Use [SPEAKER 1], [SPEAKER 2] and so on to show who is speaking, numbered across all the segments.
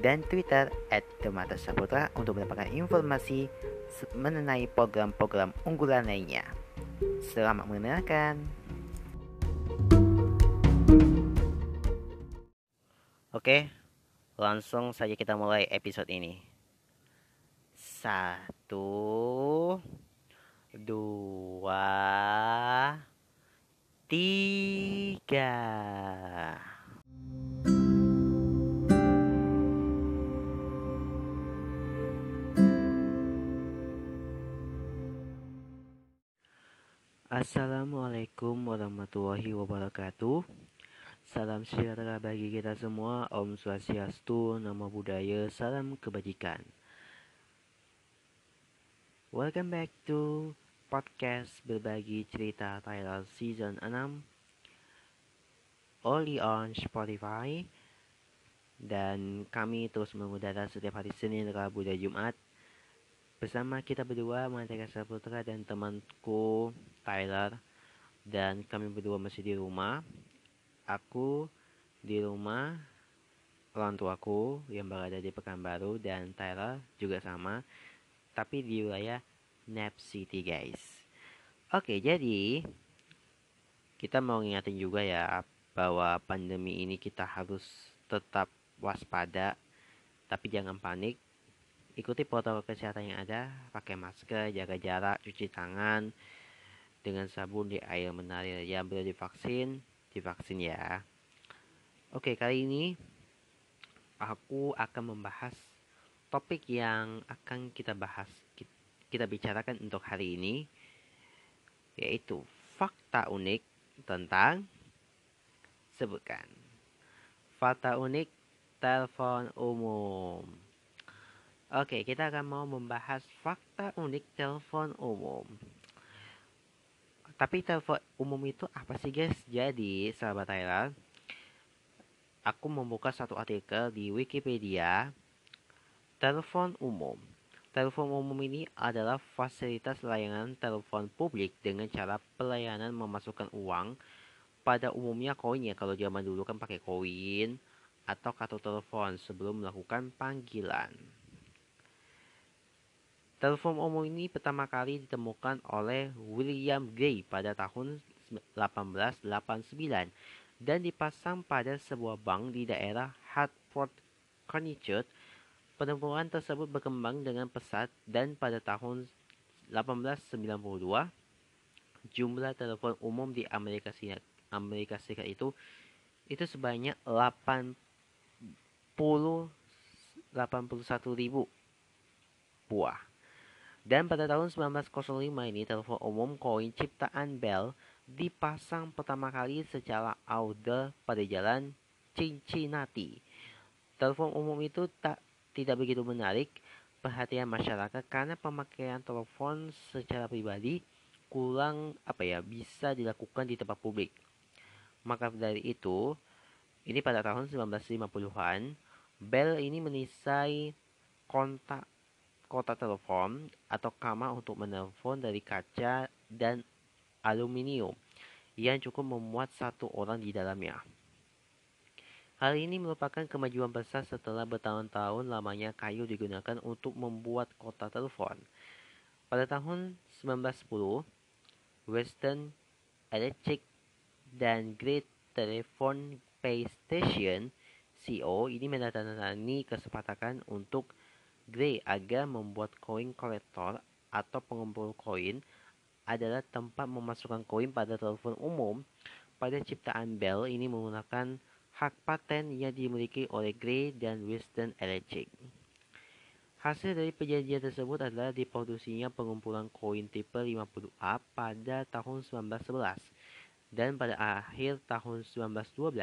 [SPEAKER 1] dan Twitter at Demata Saputra untuk mendapatkan informasi mengenai program-program unggulan lainnya. Selamat mendengarkan. Oke, langsung saja kita mulai episode ini. Satu, dua, tiga. Assalamualaikum warahmatullahi wabarakatuh. Salam sejahtera bagi kita semua. Om Swastiastu, Namo Buddhaya, Salam Kebajikan. Welcome back to podcast berbagi cerita Thailand Season 6 Only on Spotify. Dan kami terus mengudara setiap hari Senin, Rabu, dan Jumat Bersama kita berdua, Mantika Saputra dan temanku Tyler. Dan kami berdua masih di rumah. Aku di rumah orang tuaku yang berada di Pekanbaru dan Tyler juga sama Tapi di wilayah Nap City guys. Oke jadi kita mau ngingatin juga ya bahwa pandemi ini kita harus tetap waspada tapi jangan panik Ikuti protokol kesehatan yang ada, pakai masker, jaga jarak, cuci tangan dengan sabun di air mengalir. Yang belum divaksin, divaksin ya. Oke, kali ini aku akan membahas topik yang akan kita bahas, kita bicarakan untuk hari ini, yaitu fakta unik tentang sebutkan. Fakta unik telepon umum. Oke, kita akan mau membahas fakta unik telepon umum. Tapi telepon umum itu apa sih guys? Jadi, sahabat Thailand, aku membuka satu artikel di Wikipedia. Telepon umum. Telepon umum ini adalah fasilitas layanan telepon publik dengan cara pelayanan memasukkan uang pada umumnya koin ya kalau zaman dulu kan pakai koin atau kartu telepon sebelum melakukan panggilan. Telepon umum ini pertama kali ditemukan oleh William Gray pada tahun 1889 dan dipasang pada sebuah bank di daerah Hartford, Connecticut. Penemuan tersebut berkembang dengan pesat dan pada tahun 1892 jumlah telepon umum di Amerika Serikat, Amerika Serikat itu itu sebanyak 80 81 ribu buah. Dan pada tahun 1905 ini telepon umum koin ciptaan Bell dipasang pertama kali secara outdoor pada jalan Cincinnati. Telepon umum itu tak tidak begitu menarik perhatian masyarakat karena pemakaian telepon secara pribadi kurang apa ya bisa dilakukan di tempat publik. Maka dari itu, ini pada tahun 1950-an, Bell ini menisai kontak kotak telepon atau kamar untuk menelpon dari kaca dan aluminium yang cukup memuat satu orang di dalamnya. Hal ini merupakan kemajuan besar setelah bertahun-tahun lamanya kayu digunakan untuk membuat kotak telepon. Pada tahun 1910, Western Electric dan Great Telephone Pay Station CO ini menandatangani kesepakatan untuk Gray agar membuat koin kolektor atau pengumpul koin adalah tempat memasukkan koin pada telepon umum. Pada ciptaan Bell ini menggunakan hak paten yang dimiliki oleh Gray dan Western Electric. Hasil dari perjanjian tersebut adalah diproduksinya pengumpulan koin tipe 50A pada tahun 1911 dan pada akhir tahun 1912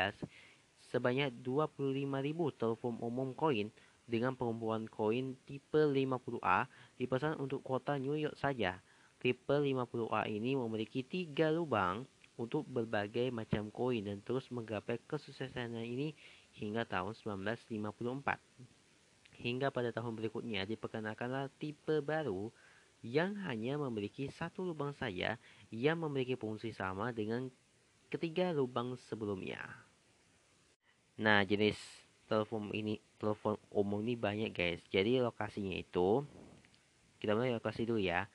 [SPEAKER 1] sebanyak 25.000 telepon umum koin dengan pengumpulan koin tipe 50A dipesan untuk kota New York saja. Tipe 50A ini memiliki tiga lubang untuk berbagai macam koin dan terus menggapai kesuksesannya ini hingga tahun 1954. Hingga pada tahun berikutnya diperkenalkanlah tipe baru yang hanya memiliki satu lubang saja yang memiliki fungsi sama dengan ketiga lubang sebelumnya. Nah, jenis telepon ini telepon umum ini banyak guys. Jadi lokasinya itu kita mulai lokasi dulu ya.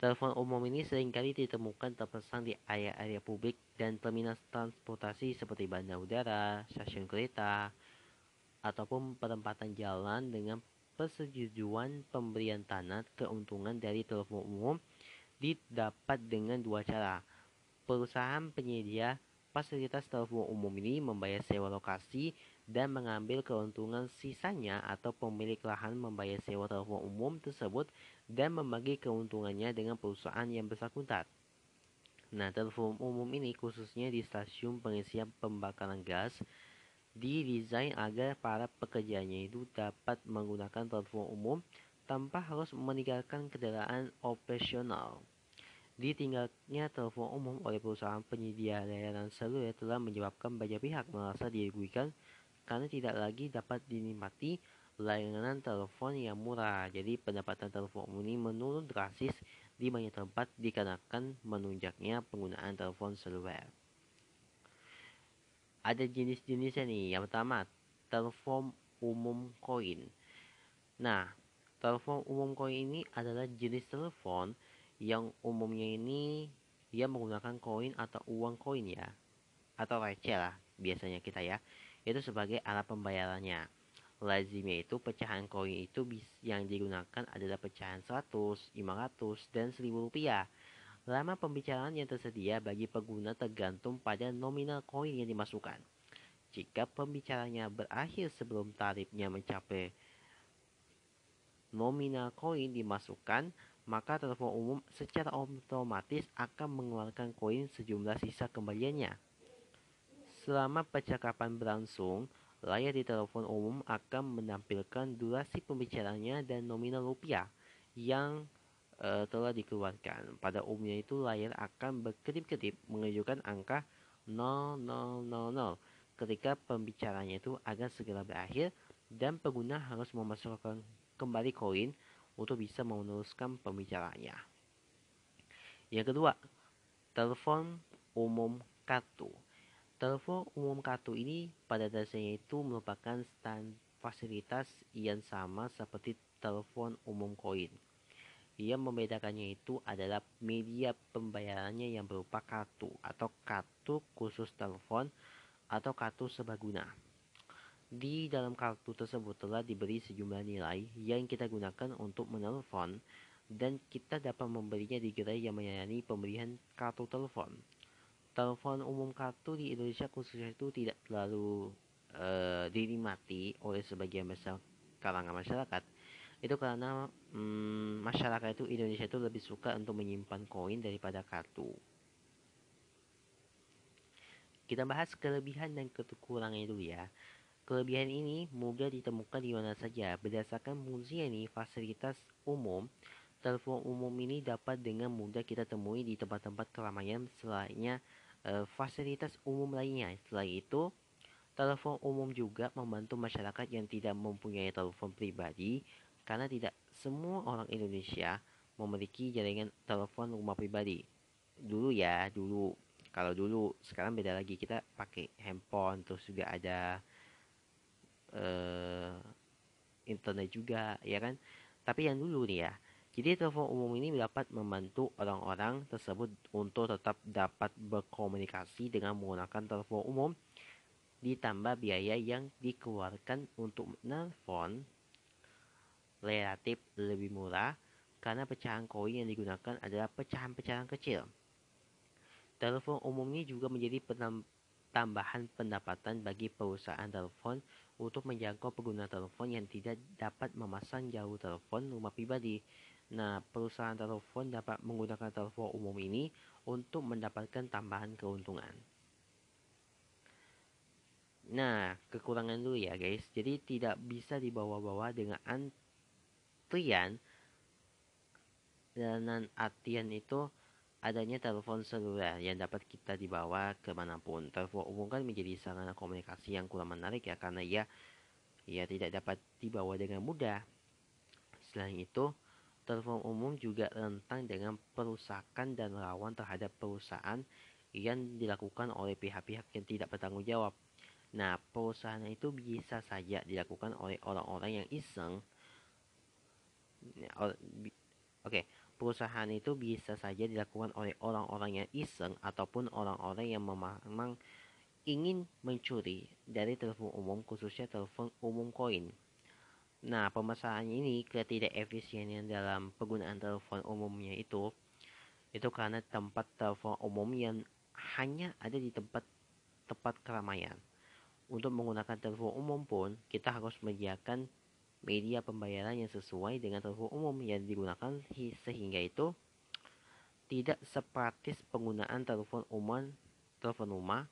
[SPEAKER 1] Telepon umum ini sering kali ditemukan terpasang di area-area publik dan terminal transportasi seperti bandar udara, stasiun kereta, ataupun perempatan jalan dengan persetujuan pemberian tanah keuntungan dari telepon umum didapat dengan dua cara. Perusahaan penyedia fasilitas telepon umum ini membayar sewa lokasi dan mengambil keuntungan sisanya atau pemilik lahan membayar sewa telepon umum tersebut dan membagi keuntungannya dengan perusahaan yang bersangkutan. Nah, telepon umum ini khususnya di stasiun pengisian pembakaran gas didesain agar para pekerjanya itu dapat menggunakan telepon umum tanpa harus meninggalkan kendaraan operasional. Ditinggalnya telepon umum oleh perusahaan penyedia layanan seluler telah menyebabkan banyak pihak merasa dirugikan karena tidak lagi dapat dinikmati layanan telepon yang murah. Jadi pendapatan telepon ini menurun drastis di banyak tempat dikarenakan menunjaknya penggunaan telepon seluler. Ada jenis-jenisnya nih. Yang pertama, telepon umum koin. Nah, telepon umum koin ini adalah jenis telepon yang umumnya ini dia menggunakan koin atau uang koin ya atau receh lah biasanya kita ya itu sebagai alat pembayarannya. Lazimnya itu pecahan koin itu yang digunakan adalah pecahan 100, 500, dan 1000 rupiah. Lama pembicaraan yang tersedia bagi pengguna tergantung pada nominal koin yang dimasukkan. Jika pembicaranya berakhir sebelum tarifnya mencapai nominal koin dimasukkan, maka telepon umum secara otomatis akan mengeluarkan koin sejumlah sisa kembaliannya. Selama percakapan berlangsung, layar di telepon umum akan menampilkan durasi pembicaranya dan nominal rupiah yang e, telah dikeluarkan. Pada umumnya itu layar akan berkedip-kedip menunjukkan angka 0000 ketika pembicaranya itu akan segera berakhir dan pengguna harus memasukkan kembali koin untuk bisa meneruskan pembicaranya. Yang kedua, telepon umum kartu. Telepon umum kartu ini pada dasarnya itu merupakan stand fasilitas yang sama seperti telepon umum koin. Yang membedakannya itu adalah media pembayarannya yang berupa kartu atau kartu khusus telepon atau kartu sebaguna. Di dalam kartu tersebut telah diberi sejumlah nilai yang kita gunakan untuk menelpon dan kita dapat membelinya di gerai yang melayani pembelian kartu telepon telepon umum kartu di Indonesia khususnya itu tidak terlalu uh, dinikmati oleh sebagian besar kalangan masyarakat itu karena hmm, masyarakat itu Indonesia itu lebih suka untuk menyimpan koin daripada kartu. Kita bahas kelebihan dan kekurangannya dulu ya. Kelebihan ini mudah ditemukan di mana saja. Berdasarkan fungsi ini, fasilitas umum, telepon umum ini dapat dengan mudah kita temui di tempat-tempat keramaian selainnya Eh, fasilitas umum lainnya. Selain itu, telepon umum juga membantu masyarakat yang tidak mempunyai telepon pribadi karena tidak semua orang Indonesia memiliki jaringan telepon rumah pribadi. Dulu ya, dulu. Kalau dulu, sekarang beda lagi. Kita pakai handphone, terus juga ada uh, internet juga, ya kan? Tapi yang dulu nih ya, jadi telepon umum ini dapat membantu orang-orang tersebut untuk tetap dapat berkomunikasi dengan menggunakan telepon umum ditambah biaya yang dikeluarkan untuk menelpon relatif lebih murah karena pecahan koin yang digunakan adalah pecahan-pecahan kecil. Telepon umum ini juga menjadi tambahan pendapatan bagi perusahaan telepon untuk menjangkau pengguna telepon yang tidak dapat memasang jauh telepon rumah pribadi Nah, perusahaan telepon dapat menggunakan telepon umum ini untuk mendapatkan tambahan keuntungan. Nah, kekurangan dulu ya guys. Jadi tidak bisa dibawa-bawa dengan antrian dan artian itu adanya telepon seluler yang dapat kita dibawa ke mana pun. Telepon umum kan menjadi sarana komunikasi yang kurang menarik ya karena ya ya tidak dapat dibawa dengan mudah. Selain itu, telepon umum juga rentan dengan perusakan dan rawan terhadap perusahaan yang dilakukan oleh pihak-pihak yang tidak bertanggung jawab. Nah, perusahaan itu bisa saja dilakukan oleh orang-orang yang iseng. Oke, okay. perusahaan itu bisa saja dilakukan oleh orang-orang yang iseng ataupun orang-orang yang memang ingin mencuri dari telepon umum khususnya telepon umum koin. Nah, permasalahannya ini ketidakefisiennya dalam penggunaan telepon umumnya itu itu karena tempat telepon umum yang hanya ada di tempat tempat keramaian. Untuk menggunakan telepon umum pun, kita harus menyediakan media pembayaran yang sesuai dengan telepon umum yang digunakan sehingga itu tidak sepraktis penggunaan telepon umum, telepon rumah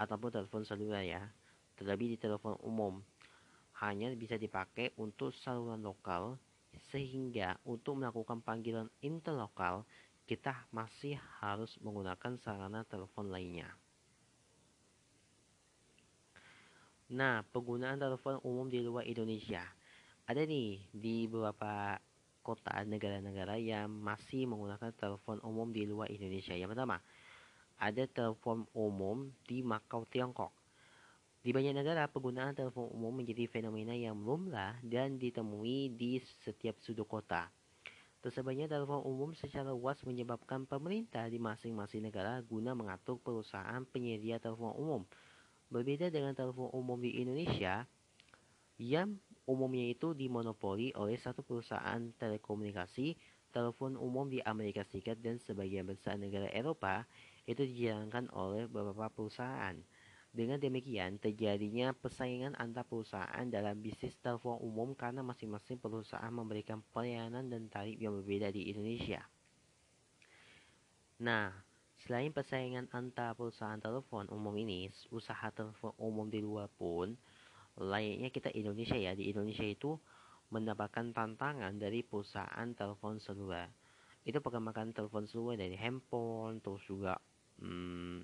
[SPEAKER 1] ataupun telepon seluler ya. Terlebih di telepon umum hanya bisa dipakai untuk saluran lokal sehingga untuk melakukan panggilan interlokal kita masih harus menggunakan sarana telepon lainnya. Nah, penggunaan telepon umum di luar Indonesia. Ada nih di beberapa kota negara-negara yang masih menggunakan telepon umum di luar Indonesia. Yang pertama, ada telepon umum di Makau, Tiongkok. Di banyak negara, penggunaan telepon umum menjadi fenomena yang lumrah dan ditemui di setiap sudut kota. Tersebarnya telepon umum secara luas menyebabkan pemerintah di masing-masing negara guna mengatur perusahaan penyedia telepon umum Berbeda dengan telepon umum di Indonesia, yang umumnya itu dimonopoli oleh satu perusahaan telekomunikasi, telepon umum di Amerika Serikat dan sebagian besar negara Eropa itu dijalankan oleh beberapa perusahaan. Dengan demikian, terjadinya persaingan antar perusahaan dalam bisnis telepon umum karena masing-masing perusahaan memberikan pelayanan dan tarif yang berbeda di Indonesia. Nah, Selain persaingan antar perusahaan telepon umum ini, usaha telepon umum di luar pun layaknya kita Indonesia ya. Di Indonesia itu mendapatkan tantangan dari perusahaan telepon seluler. Itu perkembangan telepon seluler dari handphone, terus juga hmm,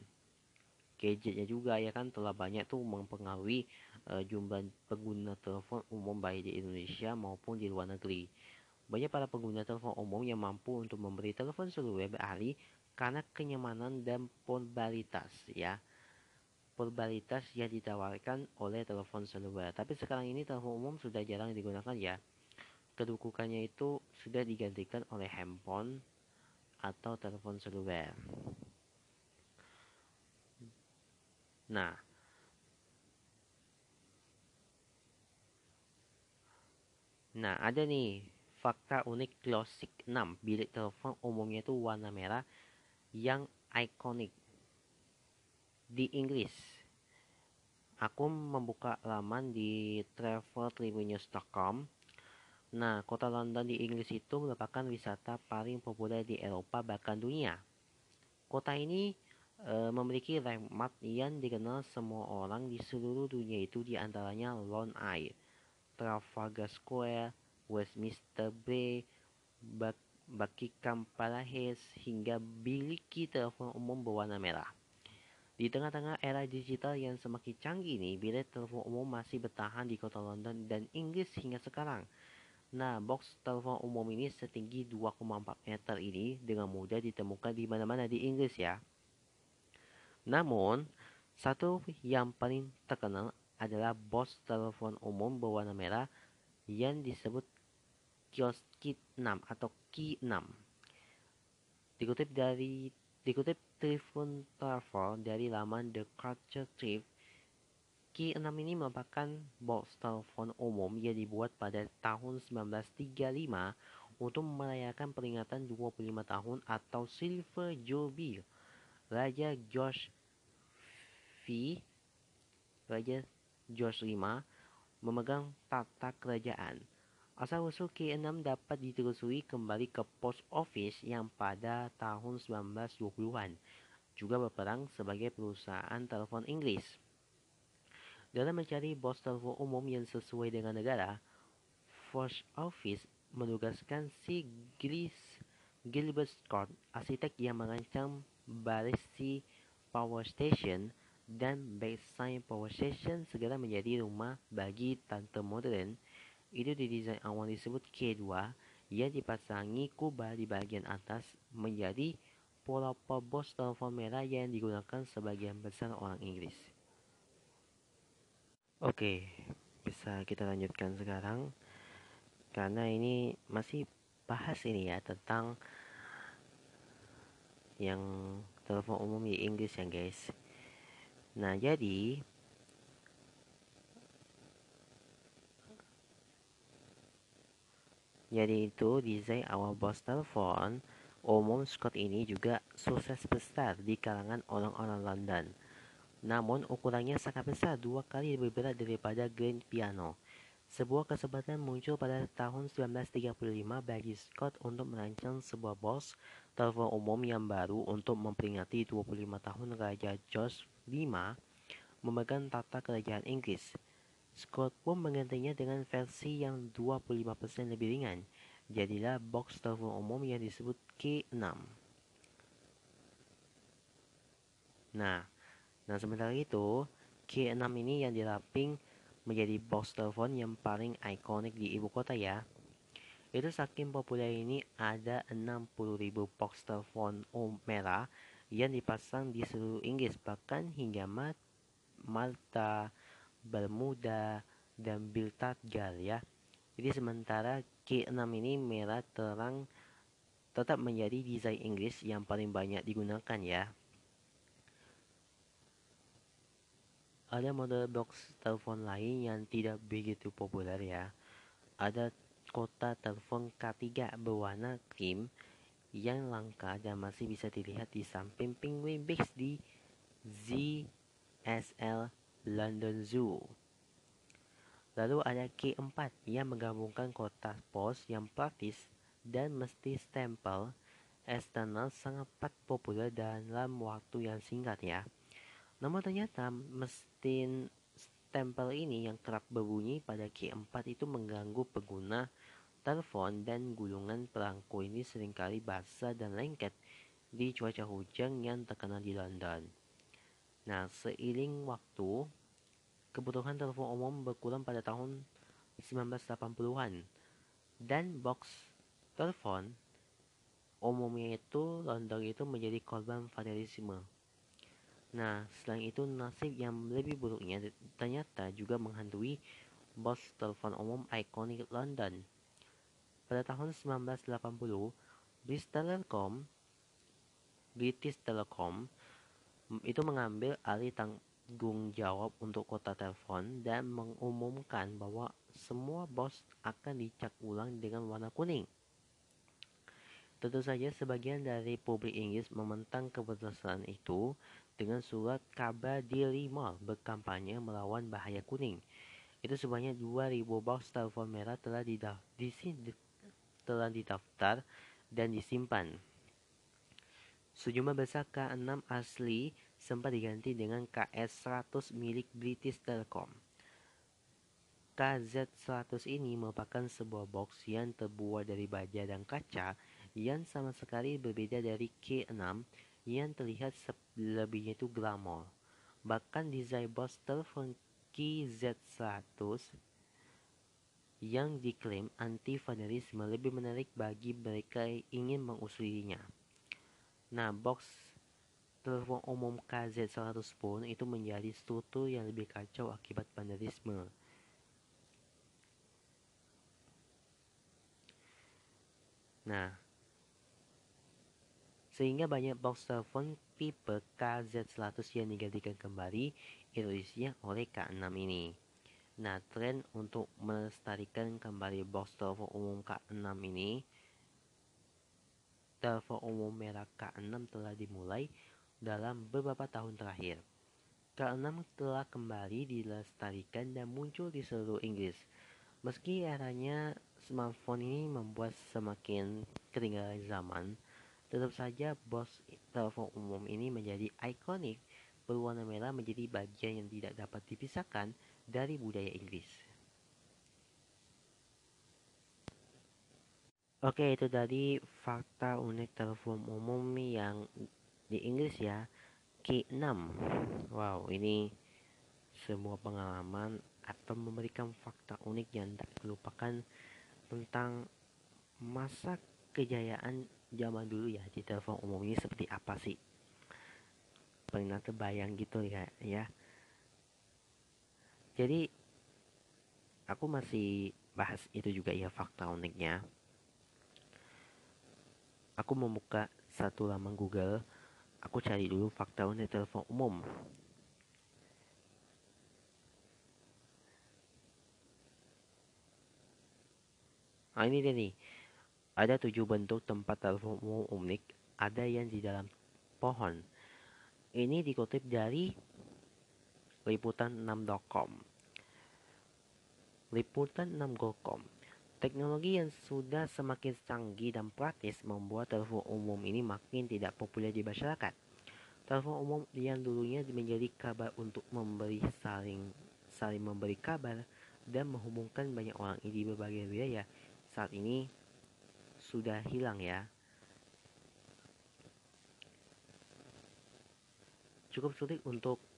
[SPEAKER 1] gadgetnya juga ya kan? Telah banyak tuh mempengaruhi uh, jumlah pengguna telepon umum baik di Indonesia maupun di luar negeri. Banyak para pengguna telepon umum yang mampu untuk memberi telepon seluler beralih karena kenyamanan dan portabilitas ya. Portabilitas yang ditawarkan oleh telepon seluler tapi sekarang ini telepon umum sudah jarang digunakan ya. Kedudukannya itu sudah digantikan oleh handphone atau telepon seluler nah Nah, ada nih fakta unik Classic 6. Bilik telepon umumnya itu warna merah yang ikonik di Inggris. Aku membuka laman di traveltribunews.com. Nah, kota London di Inggris itu merupakan wisata paling populer di Eropa bahkan dunia. Kota ini e, memiliki landmark yang dikenal semua orang di seluruh dunia itu di antaranya Lone Eye, Trafalgar Square, Westminster Bay, Buck Buckingham Palace hingga biliki telepon umum berwarna merah. Di tengah-tengah era digital yang semakin canggih ini, bilet telepon umum masih bertahan di kota London dan Inggris hingga sekarang. Nah, box telepon umum ini setinggi 2,4 meter ini dengan mudah ditemukan di mana-mana di Inggris ya. Namun, satu yang paling terkenal adalah box telepon umum berwarna merah yang disebut kios kit 6 atau Ki 6. Dikutip dari dikutip Tribun Travel dari laman The Culture Trip, Ki 6 ini merupakan box telepon umum yang dibuat pada tahun 1935 untuk merayakan peringatan 25 tahun atau Silver Jubilee Raja George Raja George V memegang tata kerajaan. Asal-usul K6 dapat ditelusuri kembali ke post office yang pada tahun 1920-an juga berperang sebagai perusahaan telepon Inggris. Dalam mencari bos telepon umum yang sesuai dengan negara, First Office menugaskan si Gilbert Scott, arsitek yang merancang Battersea Power Station dan Bayside Power Station segera menjadi rumah bagi tante modern. Itu didesain awal disebut K2 yang dipasangi kubah di bagian atas menjadi pola bos telepon merah yang digunakan sebagian besar orang Inggris. Oke, bisa kita lanjutkan sekarang karena ini masih bahas ini ya tentang yang telepon umum di Inggris ya guys. Nah, jadi Jadi itu desain awal bos telepon umum Scott ini juga sukses besar di kalangan orang-orang London. Namun ukurannya sangat besar, dua kali lebih berat daripada grand piano. Sebuah kesempatan muncul pada tahun 1935 bagi Scott untuk merancang sebuah bos telepon umum yang baru untuk memperingati 25 tahun Raja George memegang tata kerajaan Inggris. Scott pun menggantinya dengan versi yang 25% lebih ringan. Jadilah box telepon umum yang disebut K6. Nah, nah sementara itu, K6 ini yang diraping menjadi box telepon yang paling ikonik di ibu kota ya. Itu saking populer ini ada 60.000 box telepon merah yang dipasang di seluruh Inggris bahkan hingga Malta, Bermuda, dan Biltadgal ya. Jadi sementara K6 ini merah terang tetap menjadi desain Inggris yang paling banyak digunakan ya. Ada model box telepon lain yang tidak begitu populer ya. Ada kota telepon K3 berwarna krim yang langka dan masih bisa dilihat di samping Penguin Bix di ZSL London Zoo. Lalu ada K4 yang menggabungkan kotak pos yang praktis dan mesti stempel eksternal sangat populer dalam waktu yang singkat ya. Namun ternyata mesin stempel ini yang kerap berbunyi pada K4 itu mengganggu pengguna telepon dan gulungan perangko ini sering kali basah dan lengket di cuaca hujan yang terkenal di London. Nah, seiring waktu, kebutuhan telepon umum berkurang pada tahun 1980-an dan box telepon umumnya itu London itu menjadi korban vandalisme. Nah, selain itu nasib yang lebih buruknya ternyata juga menghantui box telepon umum ikonik London. Pada tahun 1980, British Telecom British Telecom itu mengambil alih tanggung jawab untuk kota telepon dan mengumumkan bahwa semua bos akan dicat ulang dengan warna kuning. Tentu saja sebagian dari publik Inggris mementang keputusan itu dengan surat kabar Daily Mail berkampanye melawan bahaya kuning. Itu sebanyak 2000 box telepon merah telah, telah didaftar dan disimpan. Sejumlah besar K6 asli sempat diganti dengan KS100 milik British Telecom. KZ100 ini merupakan sebuah box yang terbuat dari baja dan kaca yang sama sekali berbeda dari K6 yang terlihat lebihnya itu glamor. Bahkan desain box telepon KZ100 yang diklaim anti vandalisme lebih menarik bagi mereka yang ingin mengusulinya. Nah, box telepon umum KZ100 pun itu menjadi struktur yang lebih kacau akibat vandalisme. Nah, sehingga banyak box telepon tipe KZ100 yang digantikan kembali isinya oleh K6 ini. Nah, tren untuk melestarikan kembali box telepon umum K6 ini telepon umum merek K6 telah dimulai dalam beberapa tahun terakhir. K6 telah kembali dilestarikan dan muncul di seluruh Inggris. Meski eranya smartphone ini membuat semakin ketinggalan zaman, tetap saja bos telepon umum ini menjadi ikonik berwarna merah menjadi bagian yang tidak dapat dipisahkan dari budaya Inggris. Oke, itu tadi fakta unik telepon umum yang di Inggris ya. K6. Wow, ini sebuah pengalaman atau memberikan fakta unik yang tak terlupakan tentang masa kejayaan zaman dulu ya di telepon umum ini seperti apa sih? Pernah terbayang gitu ya, ya. Jadi aku masih bahas itu juga ya fakta uniknya Aku membuka satu laman Google. Aku cari dulu fakta unit telepon umum. Nah ini dia nih. Ada tujuh bentuk tempat telepon umum unik. Ada yang di dalam pohon. Ini dikutip dari liputan6.com. Liputan6.com Teknologi yang sudah semakin canggih dan praktis membuat telepon umum ini makin tidak populer di masyarakat. Telepon umum yang dulunya menjadi kabar untuk memberi saling saling memberi kabar dan menghubungkan banyak orang di berbagai wilayah saat ini sudah hilang ya. Cukup sulit untuk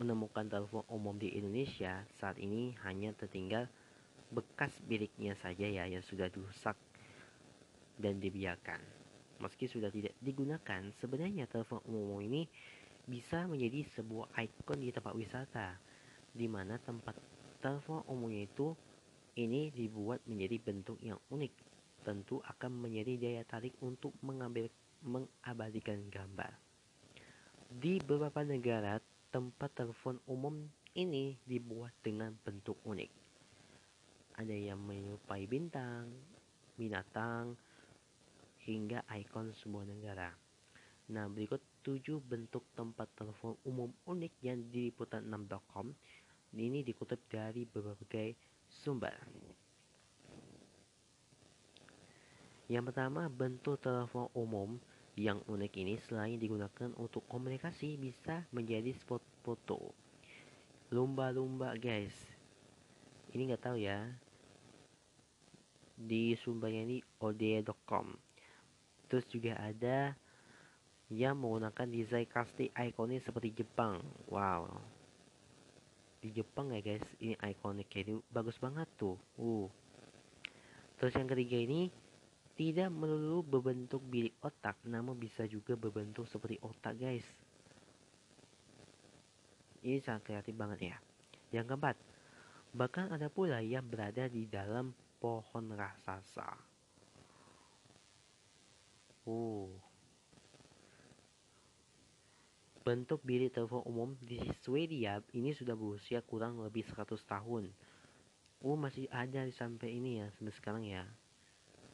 [SPEAKER 1] menemukan telepon umum di Indonesia saat ini hanya tertinggal bekas biliknya saja ya yang sudah rusak dan dibiarkan. Meski sudah tidak digunakan, sebenarnya telepon umum ini bisa menjadi sebuah ikon di tempat wisata, di mana tempat telepon umumnya itu ini dibuat menjadi bentuk yang unik. Tentu akan menjadi daya tarik untuk mengambil mengabadikan gambar. Di beberapa negara, tempat telepon umum ini dibuat dengan bentuk unik ada yang menyerupai bintang, binatang, hingga ikon sebuah negara. Nah, berikut 7 bentuk tempat telepon umum unik yang diliputan 6.com. Ini dikutip dari berbagai sumber. Yang pertama, bentuk telepon umum yang unik ini selain digunakan untuk komunikasi bisa menjadi spot foto. Lumba-lumba guys. Ini nggak tahu ya, di sumbernya ini ode.com terus juga ada yang menggunakan desain kasti ikonik seperti Jepang. Wow. Di Jepang ya guys ini ikonik ini bagus banget tuh. Uh. Terus yang ketiga ini tidak melulu berbentuk bilik otak namun bisa juga berbentuk seperti otak guys ini sangat kreatif banget ya yang keempat bahkan ada pula yang berada di dalam pohon raksasa. Uh. Bentuk bilik telepon umum di Swedia ini sudah berusia kurang lebih 100 tahun. Oh masih ada sampai ini ya sampai sekarang ya.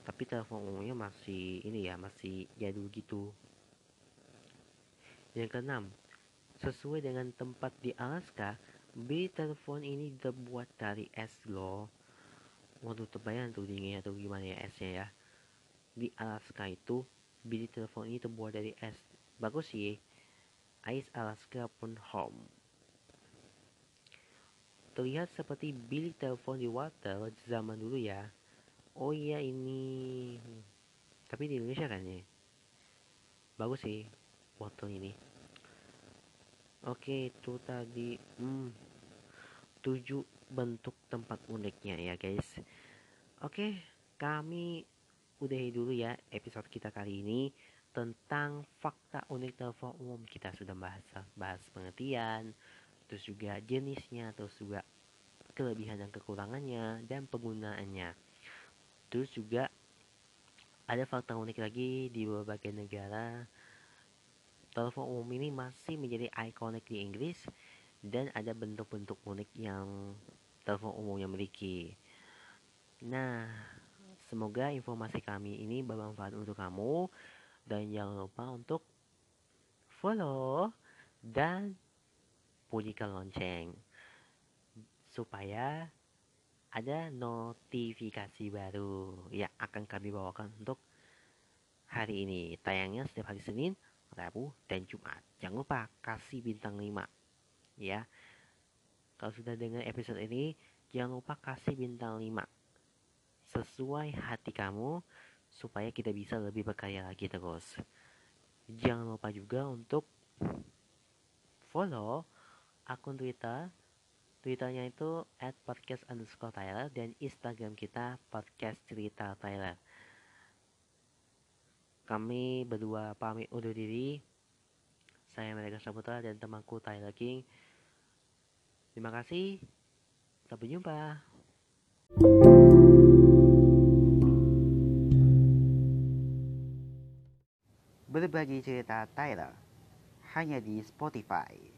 [SPEAKER 1] Tapi telepon umumnya masih ini ya masih jadul gitu. Yang keenam, sesuai dengan tempat di Alaska, bilik telepon ini terbuat dari es loh. Waduh terbayang tuh dinginnya tuh gimana ya esnya ya. Di Alaska itu bilik telepon ini terbuat dari es. Bagus sih. Ice Alaska pun home. Terlihat seperti bilik telepon di water zaman dulu ya oh iya ini. Tapi di Indonesia kan ya? Bagus sih water ini. Oke itu tadi hmm, tujuh bentuk tempat uniknya ya guys. Oke kami udahi dulu ya episode kita kali ini tentang fakta unik telepon umum. Kita sudah bahas bahas pengertian terus juga jenisnya terus juga kelebihan dan kekurangannya dan penggunaannya terus juga ada fakta unik lagi di berbagai negara telepon umum ini masih menjadi ikonik di Inggris dan ada bentuk-bentuk unik yang telepon umumnya miliki. Nah, semoga informasi kami ini bermanfaat untuk kamu dan jangan lupa untuk follow dan bunyikan lonceng supaya ada notifikasi baru yang akan kami bawakan untuk hari ini. Tayangnya setiap hari Senin Rabu, dan Jumat. Jangan lupa kasih bintang 5. Ya. Kalau sudah dengar episode ini, jangan lupa kasih bintang 5. Sesuai hati kamu supaya kita bisa lebih berkarya lagi terus. Jangan lupa juga untuk follow akun Twitter Twitternya itu at podcast underscore Tyler dan Instagram kita podcast cerita Tyler. Kami berdua pamit undur diri. Saya Mereka Saputra dan temanku Tyler King. Terima kasih. Sampai jumpa. Berbagi cerita Tyler hanya di Spotify.